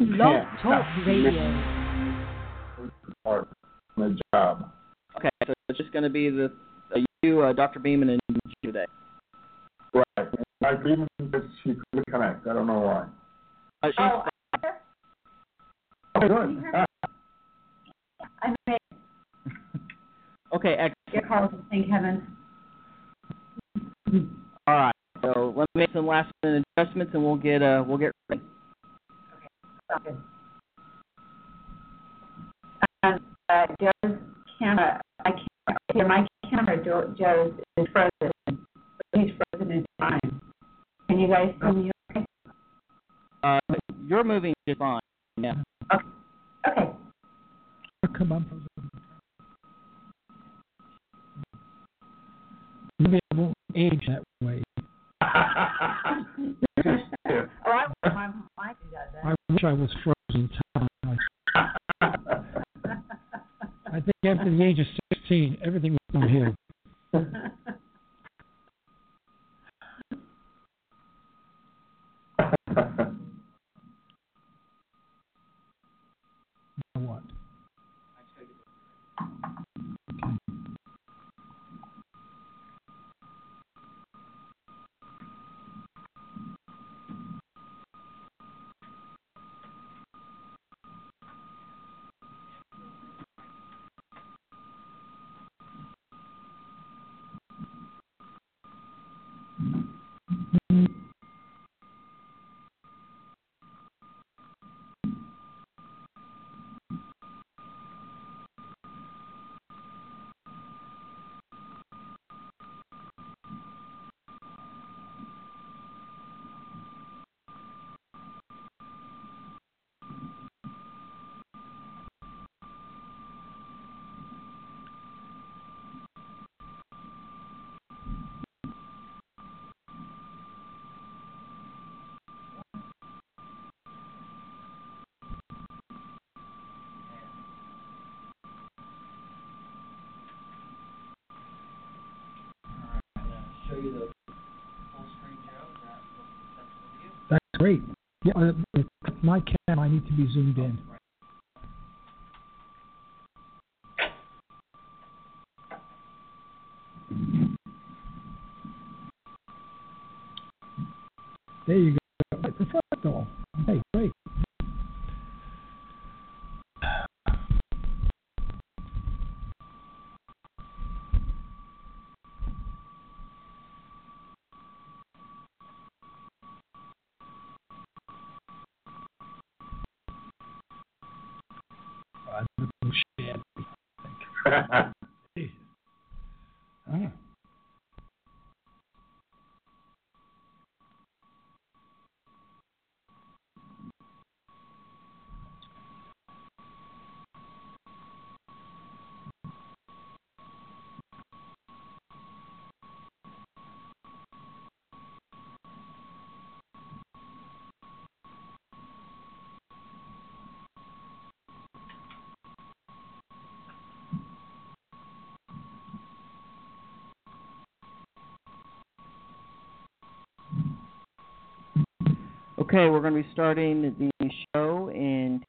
Love Talk Radio. Or the job. Okay, so it's just going to be the uh, you, uh, Dr. Beaman, and you today. Right. My Beaman she couldn't connect. I don't know why. Uh, she's Oh, Oh, good. Ah, I made okay. Excellent. your calls in St. Kevin's. All right. So let me make some last minute adjustments, and we'll get uh we'll get ready. Okay. And uh, Joe's camera, I can't hear my camera. Joe, Joe's is frozen. He's frozen in time. Can you guys see me? Okay. Uh, you're moving just fine. Yeah. Okay. Come on. Maybe I won't age that way. Oh, I my mic does I wish I was frozen time. I, think after the age of 16, everything was downhill. that. Now what? Show That's great. Yeah, uh, my cam, I need to be zoomed in. There you go. Okay, we're going to be starting the show in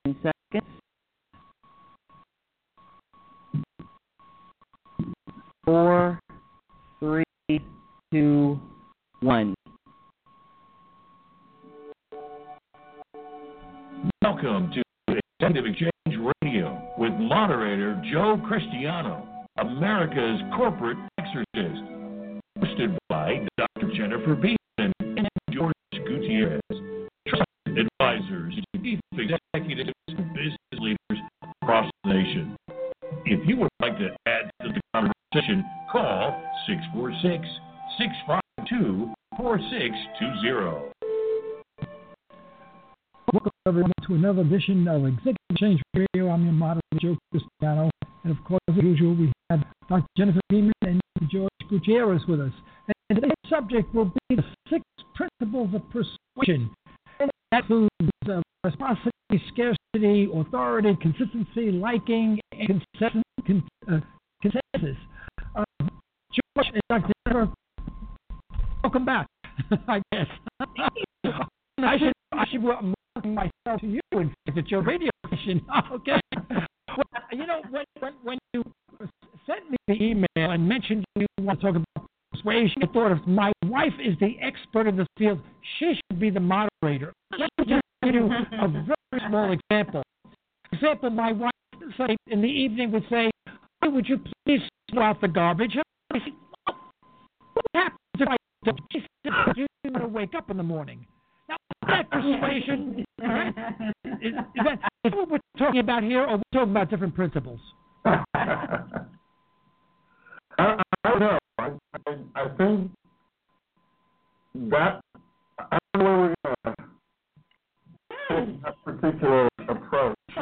edition of Executive Exchange Radio. I'm your moderator, Joe Cristiano. And of course, as usual, we have Dr. Jennifer Beaman and George Gutierrez with us. And today's subject will be the six principles of persuasion. And that includes uh, reciprocity, scarcity, authority, consistency, liking, and consensus. Con, uh. Uh, George and Dr. Jennifer, welcome back, I guess. I should, I should your radio station. Okay. Well, you know, when, when, when you sent me the email and mentioned you want to talk about persuasion, I thought if my wife is the expert in this field, she should be the moderator. Let me just give you a very small example. For example, my wife, say, in the evening would say, "Hey, would you please throw out the garbage? I "Oh, what happens if I don't? She said, you're going to wake up in the morning. Now, that persuasion? All right? Is, is that is what we're talking about here, or we're talking about different principles? I, I don't know. I, I, I think that I don't know where we're going to take that particular approach.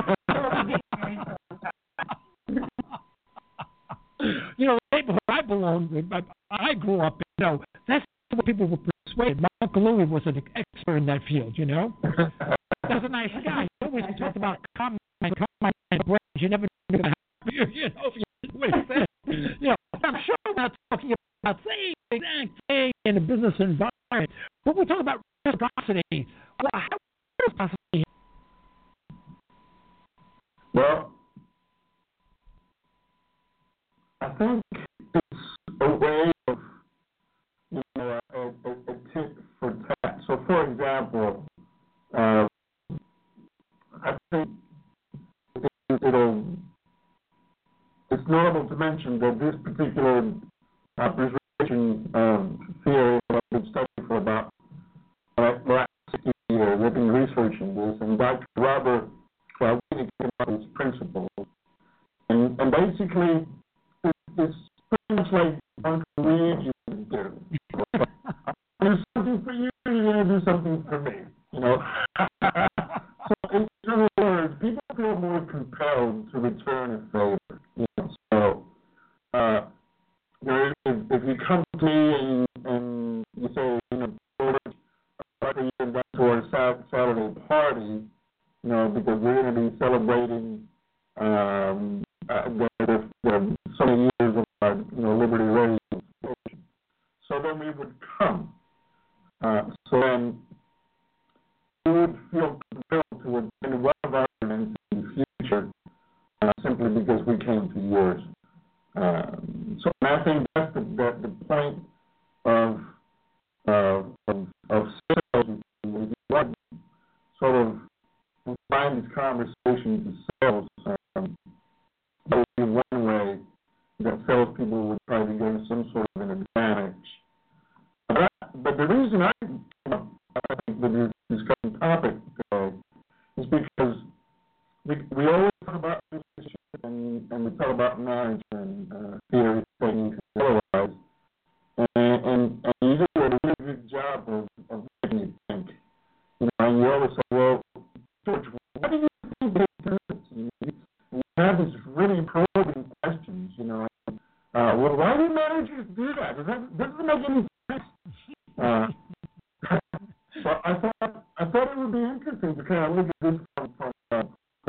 you know, the neighborhood I belong, I, I grew up in, you know, that's what people were persuaded. My Uncle Louis was an expert in that field, you know. Was a nice guy. He always talked about common, common brains. You never knew how, you, you know, if you did what he said. You know, I'm sure we're not talking about the same exact thing in a business environment, but we're talking about reciprocity. Um,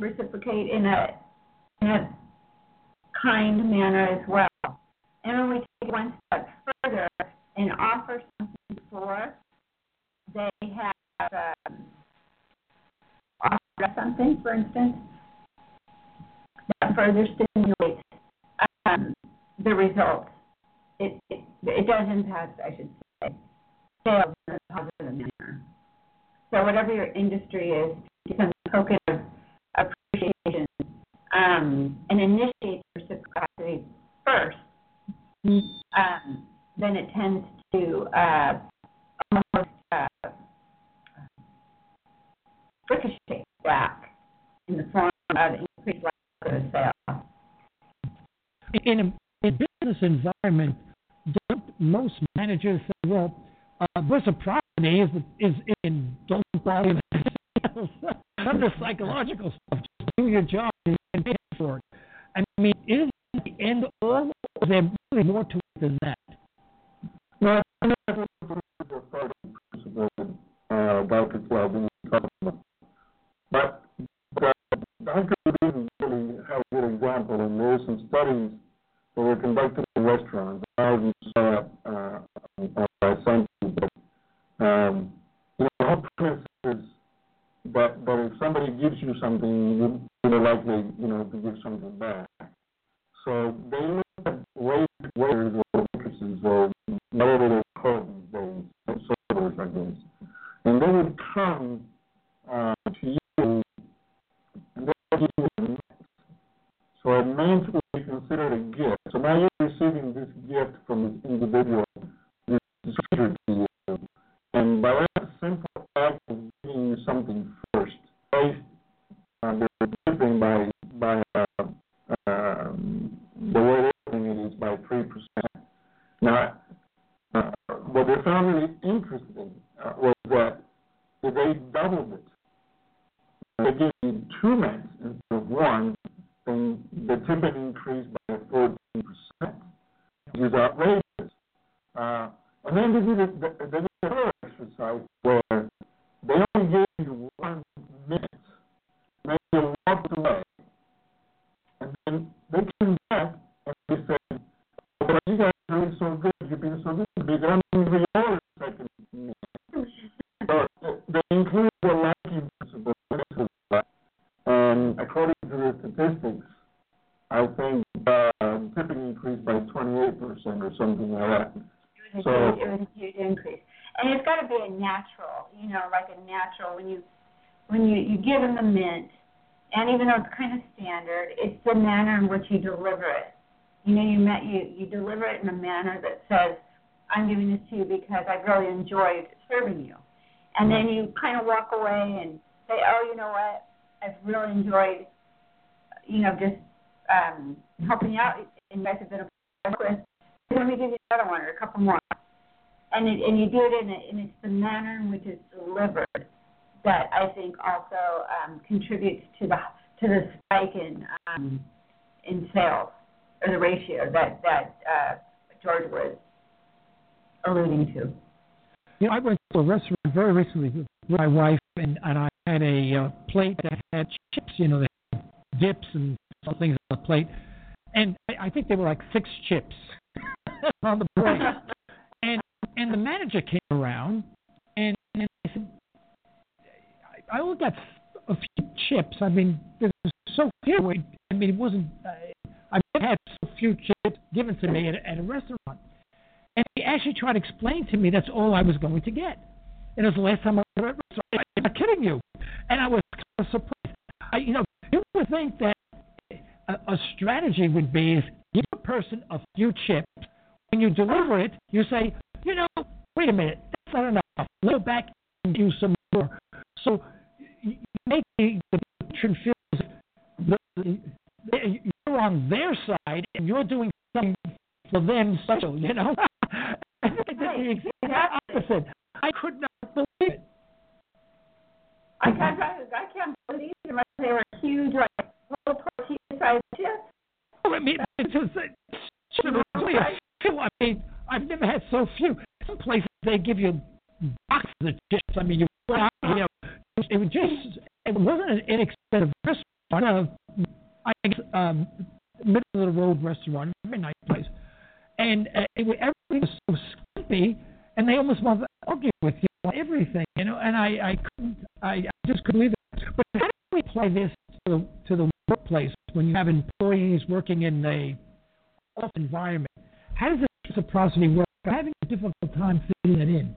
reciprocate in a in a kind manner as well. And when we take one step further and offer something for, they have um, offered something, for instance, that further stimulates um, the results. It, it, it does impact, I should say, sales in a positive manner. So whatever your industry is, do some token of um, and initiate reciprocity first. Um, then it tends to uh, almost uh, ricochet back in the form of increased likelihood of sale. In a, in business environment, don't most managers say, well, uh, reciprocity is, is in don't buy some of the psychological stuff. Do your job and pay for it. I mean, is the end all, or is there really more to it than that? No, I that's the first principle uh, Dr. Claude was talking they only really enjoyed serving you," and then you kind of walk away and say, "Oh, you know what? I've really enjoyed, you know, just um, helping you out, and you guys have been a with." let me give you another one or a couple more. And it, and you do it in a, and it's the manner in which it's delivered that I think also um, contributes to the to the spike in um, in sales or the ratio that that uh, George was alluding to. You know, I went to a restaurant very recently with my wife, and, and I had a uh, plate that had chips, you know, they had dips and some things on the plate. And I, I think there were like six chips on the plate. and and the manager came around, and, and I said, I, I only got a few chips. I mean, there was so few. I mean, it wasn't. Uh, I've had so few chips given to me at, at a restaurant. And he actually tried to explain to me that's all I was going to get. And it was the last time I at a. I'm not kidding you. And I was kind of surprised. I, you know, you would think that a, a strategy would be is give a person a few chips. When you deliver it, you say, you know, wait a minute, that's not enough. Go back and do some more. So you make the, the patron feel you're on their side and you're doing something for them special, you know? I I did the exact opposite. I could not believe it. I can't I can't believe it. They were huge, like little tortilla-sized chips. Oh, I mean, it's just, it's really a few. I mean, I've never had so few. Some places they give you boxes of chips. I mean, you, you know, it was just, it wasn't an inexpensive restaurant. Uh, I guess, um, middle of the road restaurant, very nice place. And uh, it, everything was so skimpy, and they almost wanted to argue with you on everything, you know. And I, I couldn't, I, I just couldn't believe it. But how do we apply this to the, to the workplace? when you have employees working in a off environment. How does the reciprocity work? I'm having a difficult time fitting that in.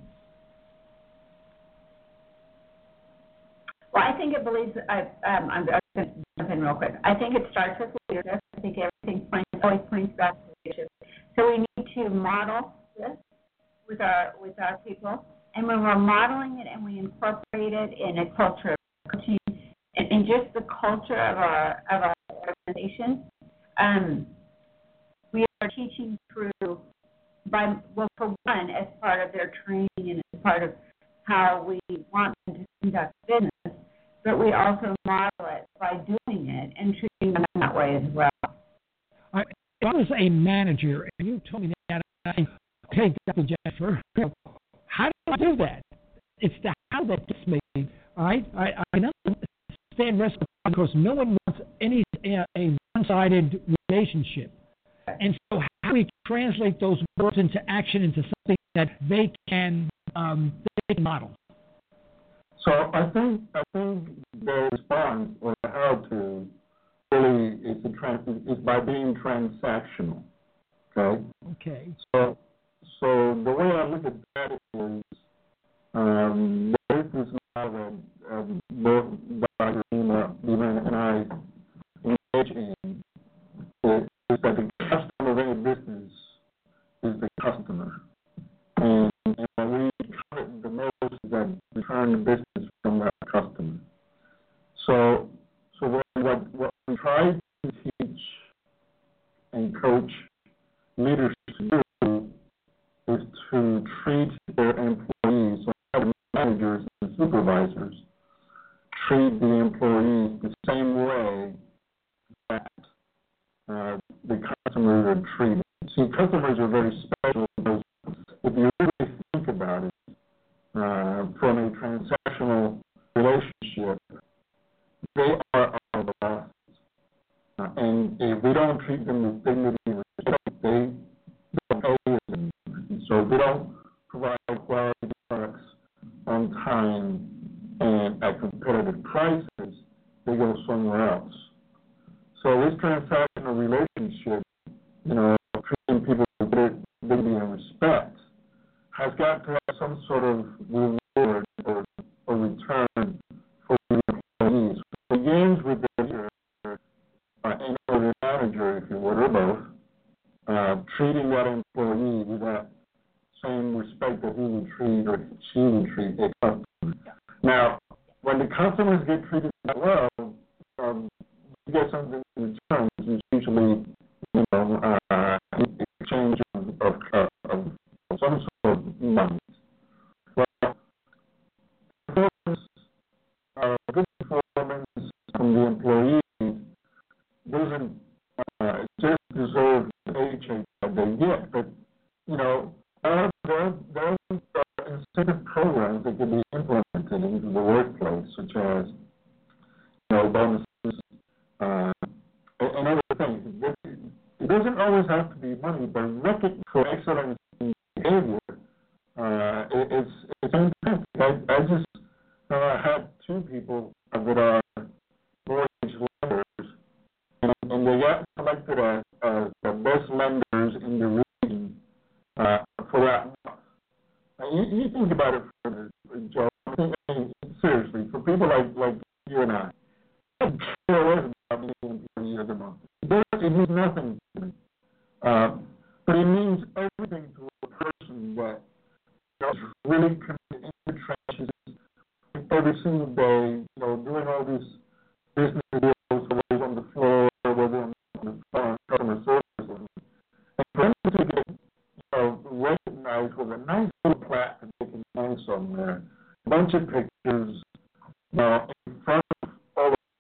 Well, I think it believes, I, um, I'm, I'm going to jump in real quick. I think it starts with leadership. I think everything points, always points back to leadership. So we need to model this with our, with our people. And when we're modeling it and we incorporate it in a culture of coaching and, just the culture of our, of our organization, um, we are teaching through by, well, for one, as part of their training and as part of how we want them to conduct business, but we also model it by doing it and treating them that way as well. I, if I was a manager and you told me that, I okay, Dr. Jennifer, how do I do that? It's the how that gets me. All right, I, I understand reciprocity because no one wants any uh, a one-sided relationship, and so how do we translate those words into action into something that they can um, they can model? So I think I think the response or the how to really is by being transactional. Okay. Okay. So so the way I look at that is um, the customers are treated. See, customers are very special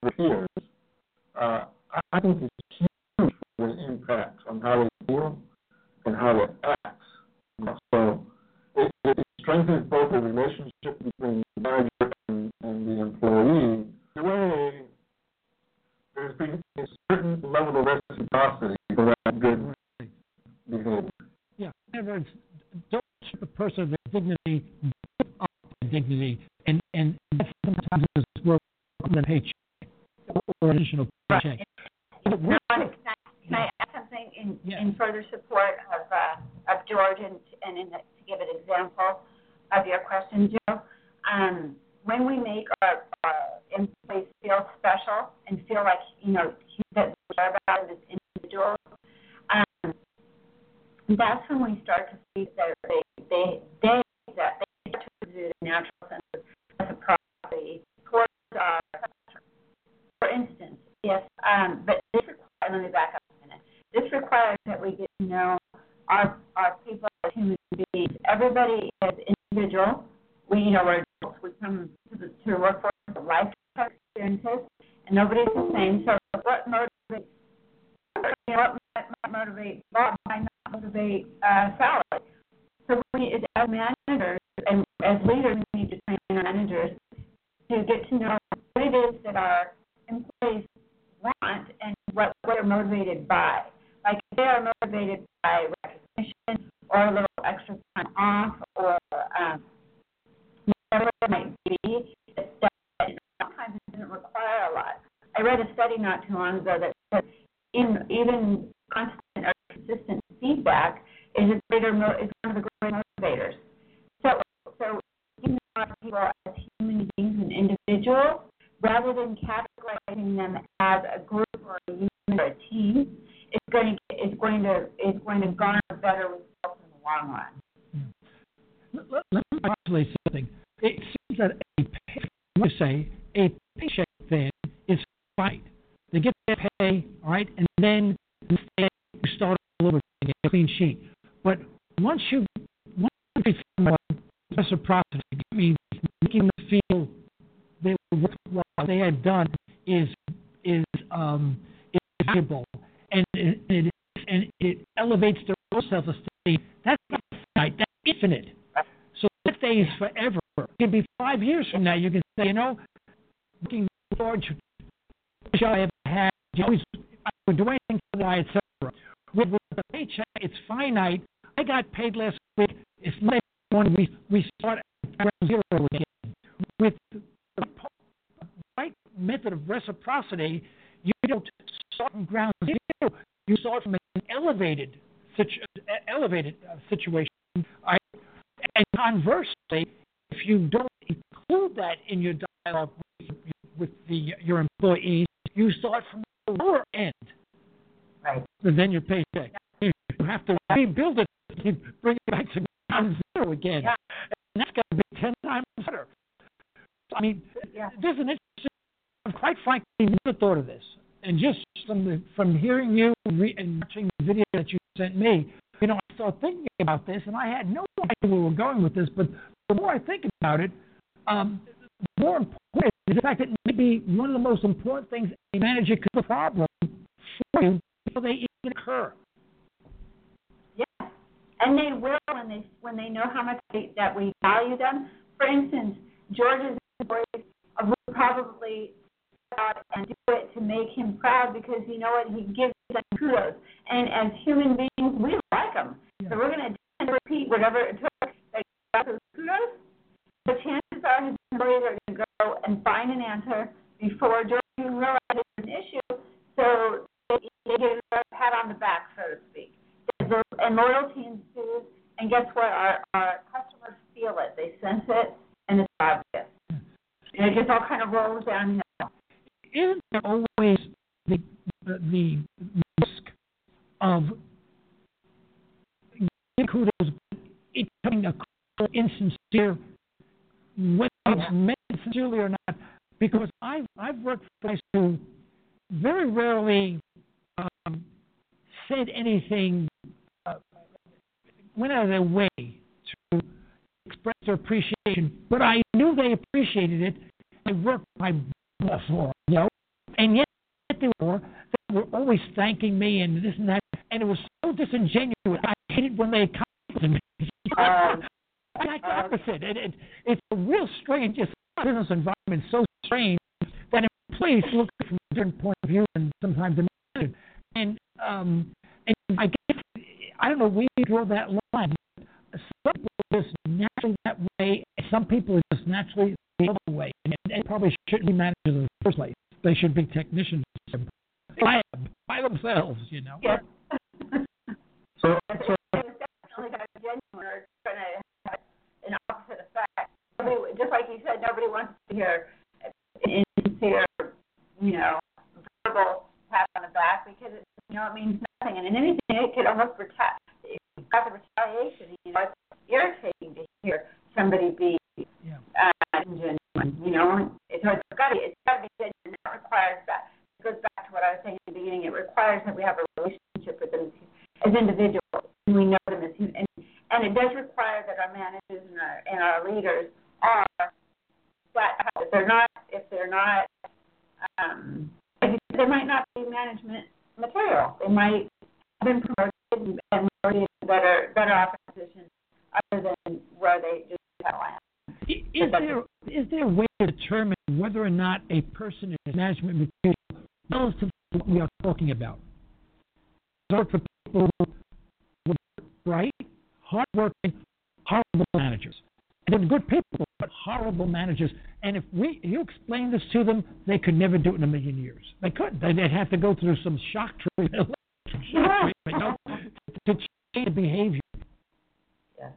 the peers, uh, I think it's huge for the impact on how they feel and how they act. You know, so it, it strengthens both the relationship between the manager and, and the employee. In a way, there's been a certain level of reciprocity for that good behavior. Yeah. In other words, don't strip a person of their dignity, give up their dignity, and and that sometimes is where the paycheck or additional paycheck. But real Can quick, I, can I add something in, Yes. in further support of, uh, of George and, and in the, to give an example of your question, Joe? Um, when we make our, our employees feel special and feel like, you know, that we care about them as individuals, um, that's when we start to see that they, they, they, that they start to exude a natural sense of reciprocity towards our customer. For instance, yes, um, but this requires, let me back up a minute. This requires that we get to know our, our people as human beings. Everybody is individual. We, you know, we're adults. We come to the, to life experiences, and nobody's the same. So what motivates, what might, motivate Bob might not motivate uh, Sally. So we, as managers and as leaders, we need to train our managers to get to know what it is that our employees want and what, what they're motivated by. Like if they are motivated by recognition or a little extra time off or um, whatever it might be, that, that sometimes it doesn't require a lot. I read a study not too long ago that said in, even constant or consistent feedback is a greater mo- is one of the great motivators. So, so giving our people as human beings and individuals rather than categorizing them as a group or a unit or a team is going to is going to is going to garner better results in the long run. let, let- let me postulate something. It seems that a pay, let me say, a paycheck then is right. They get their pay, all right, and then instead you start all over again, a clean sheet. But once you once you give someone reciprocity, I mean making them feel they were worthwhile, they had done is is um is valuable and it, it and it elevates their own self esteem. That's not finite, that's infinite. So that stays forever. It can be five years from now. You can say, you know, looking the show I ever had. You always, I would do anything for the etc. With, with the paycheck, it's finite. I got paid last week. It's Monday morning. We we start at ground zero again. With the right method you don't start from ground zero. You start from an elevated situ- elevated uh, situation. I, and conversely, if you don't include that in your dialogue with, with the your employees, you start from the lower end. Right. And then your paycheck. You have to rebuild it, you bring it back to ground zero again. Yeah. And that's got to be ten times better. I mean, Yeah. there's an. Quite frankly, never thought of this. And just from the, from hearing you and, re, and watching the video that you sent me, you know, I started thinking about this, and I had no idea where we were going with this. But the more I think about it, um, the more important is the fact that maybe one of the most important things a manager could a problem for you before they even occur. Yeah, and they will when they when they know how much they, that we value them. For instance, George's would probably out and do it to make him proud because you know what he gives them kudos. And as human beings, we like them, so we're going to repeat whatever it took that got those kudos. The chances are his employees are going to go and find an answer before even realizes it's an issue, so they, they get a pat on the back, so to speak and loyalty ensues. And guess what? Our our customers feel it. They sense it, and it's obvious. And it just all kind of rolls downhill. Always the the, the risk of giving kudos, it becoming a insincere, whether it's meant sincerely or not? Because I've I've worked for guys who very rarely um, said anything, uh, went out of their way to express their appreciation, but I knew they appreciated it. I worked my butt for them, you know, and yet they were they were always thanking me and this and that, and it was so disingenuous. I hated when they complimented me. Um, like the opposite. It, it, it's a real strange it's a business environment, so strange that employees look at from a different point of view and sometimes manager. And um, and I guess I don't know where you draw that line. Some people are just naturally that way. and Some people are just naturally the other way, and they probably shouldn't be managers in the first place. They should be technicians by, by themselves, you know. as individuals, and we know them as human. And, and it does require that our managers and our, and our leaders are flat. If they're not, if they're not, um, they might not be management material. They might have been promoted and promoted already better better off position other than where they just have land. Is there is there a way to determine whether or not a person is management material relative to what we are talking about? are for people who are bright, hardworking, horrible managers. And they're good people, but horrible managers. And if we you explain this to them, they could never do it in a million years. They could. They'd have to go through some shock treatment you know, to change the behavior. Yeah.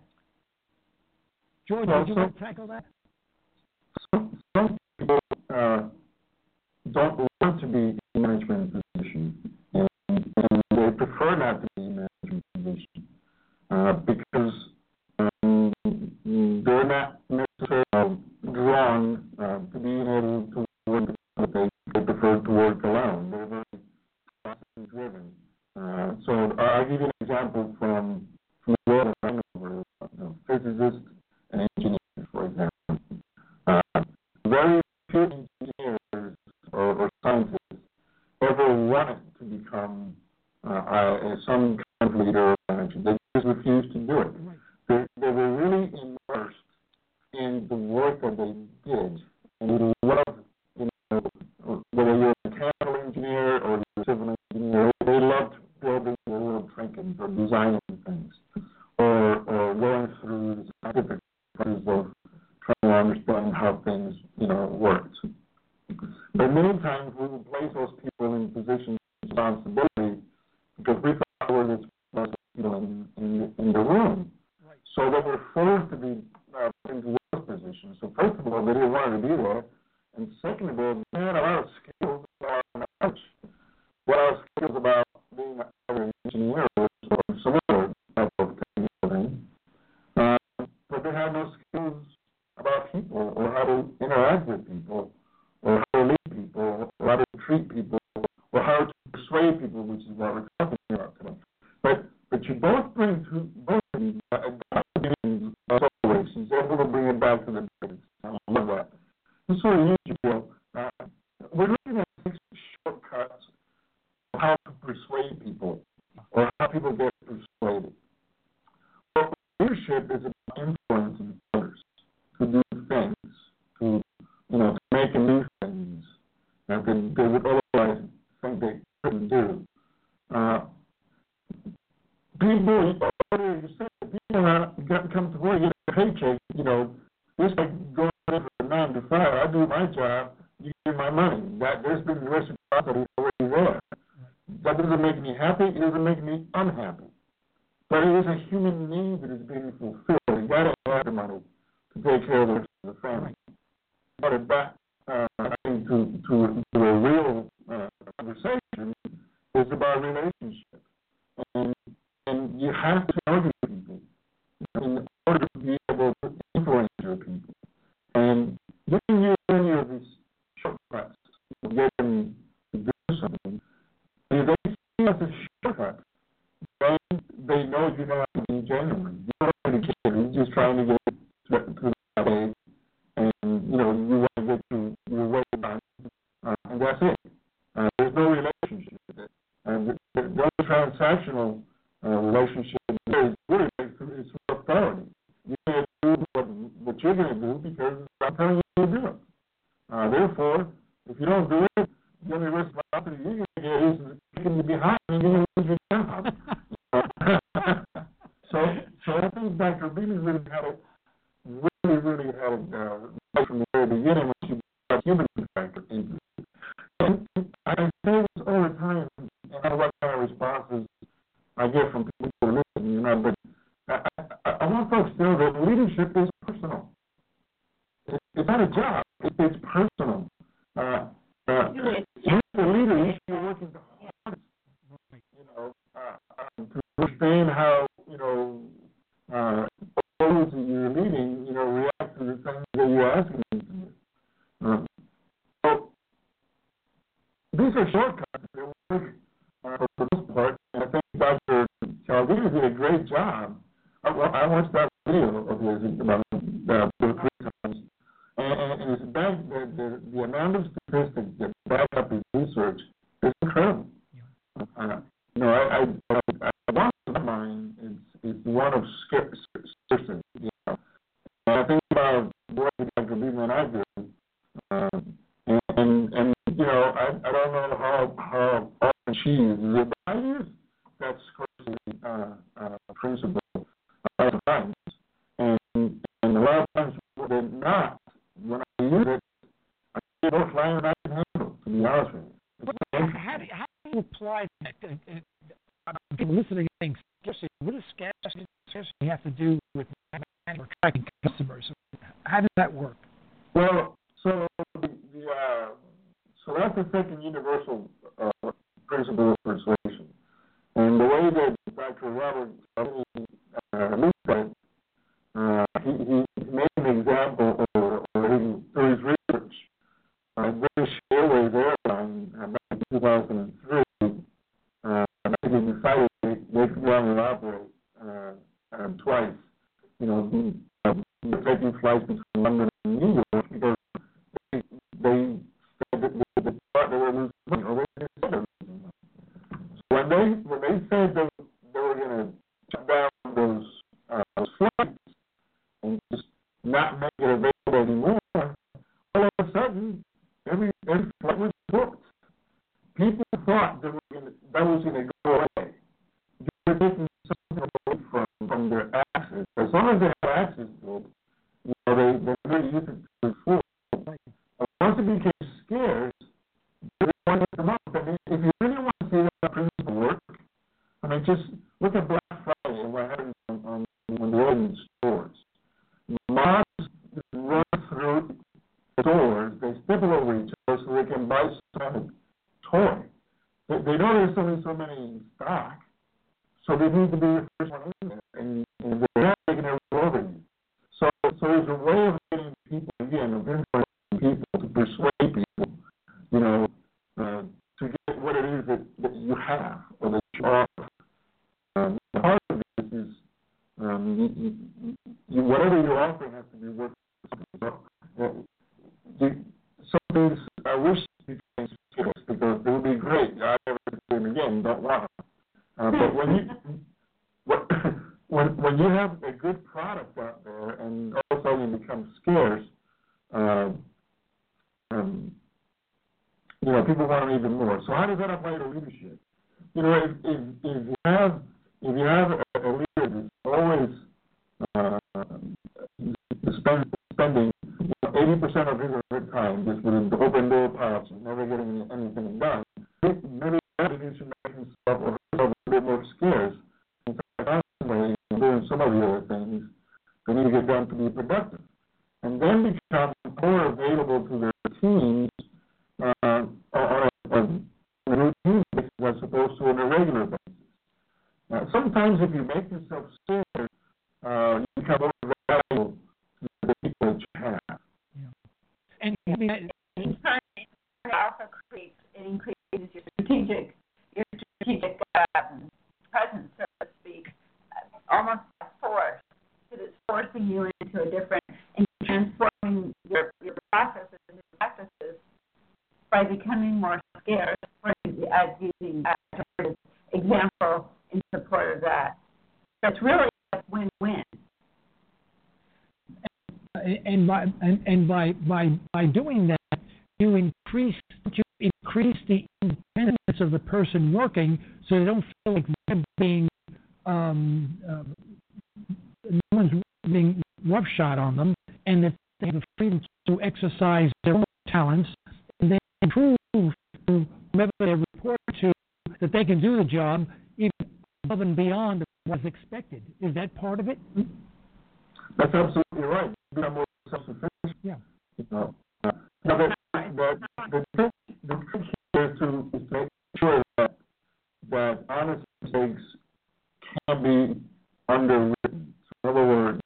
George, well, would you so, want to tackle that? Some, some people uh, don't want to be in management prefer not to be management position uh, because um, they're not necessarily drawn uh, to being able to work. They, they prefer to work alone. They're very process driven. Uh, so I'll give you an example from from the world of a physicist people. We're hard to persuade people, which is why we're shortcuts woven do something. And they see us as shortcuts. Then they know you're not being genuine. You're not being genuine. You're just trying to get Mm. So these are shortcuts uh, for the most part. And I think Dr. Cialdini did a great job. I, I to that an example make yourself sick by by by doing that, you increase you increase the independence of the person working, so they don't feel like they're being um, uh, no one's being roughshod on them, and that they have the freedom to exercise their own talents, and they prove to whoever they report to that they can do the job even above and beyond what was expected. Is that part of it? That's absolutely mistakes can be underwritten. So in other words,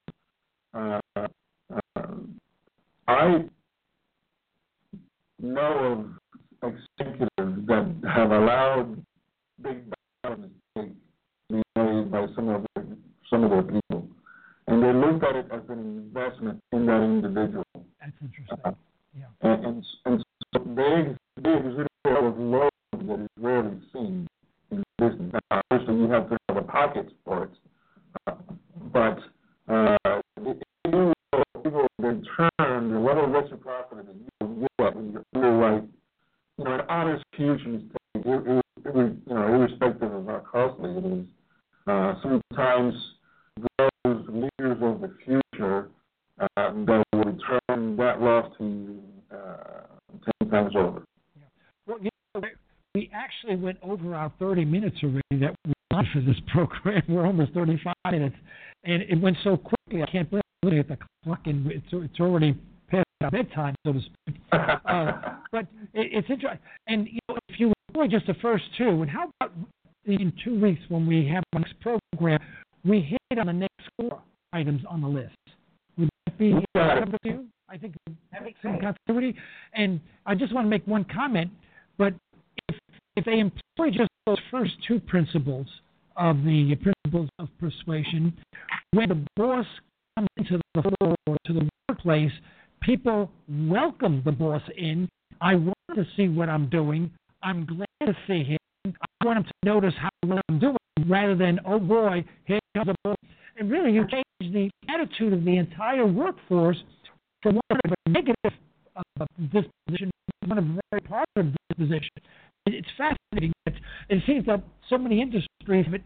just the two, and how about in two weeks when we have our next program, we hit on the next four items on the list. Would that be Got it. acceptable to you? I think some continuity. And I just want to make one comment, but if if they employ just those first two principles of the principles of persuasion, when the boss comes into the floor or to the workplace, people welcome the boss in. I want to see what I'm doing. I'm glad see him. I want him to notice how well I'm doing rather than, oh boy, here comes a boss. And really, you change the attitude of the entire workforce from one of a negative uh, disposition to one of a very positive disposition. It's fascinating that it seems that so many industries have it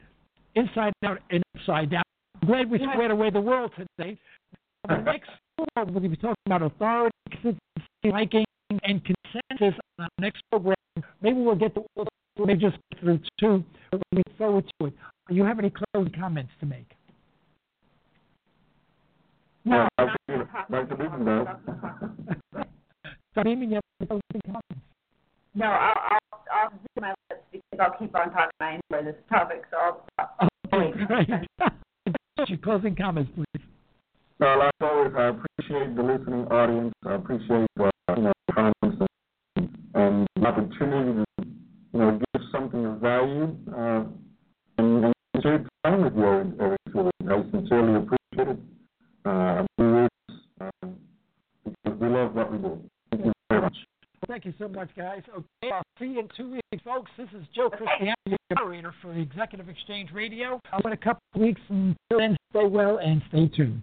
inside out and upside down. I'm glad we squared away the world today. The next program, we'll be talking about authority, consistency, liking, and consensus on our next program. Maybe we'll get to all three, maybe just get through two, but we look forward to it. Do you have any closing comments to make? No, I think like the business does. Damien, you have any closing comments? No, I'll, I'll, I'll do my best because I'll keep on talking. I enjoy this topic, so I'll stop. Okay, great. Your closing comments, please. No, like always, I appreciate the listening audience. I appreciate This is Joe Christiani, your moderator for the Executive Exchange Radio. I'm in a couple weeks. Until then, stay well and stay tuned.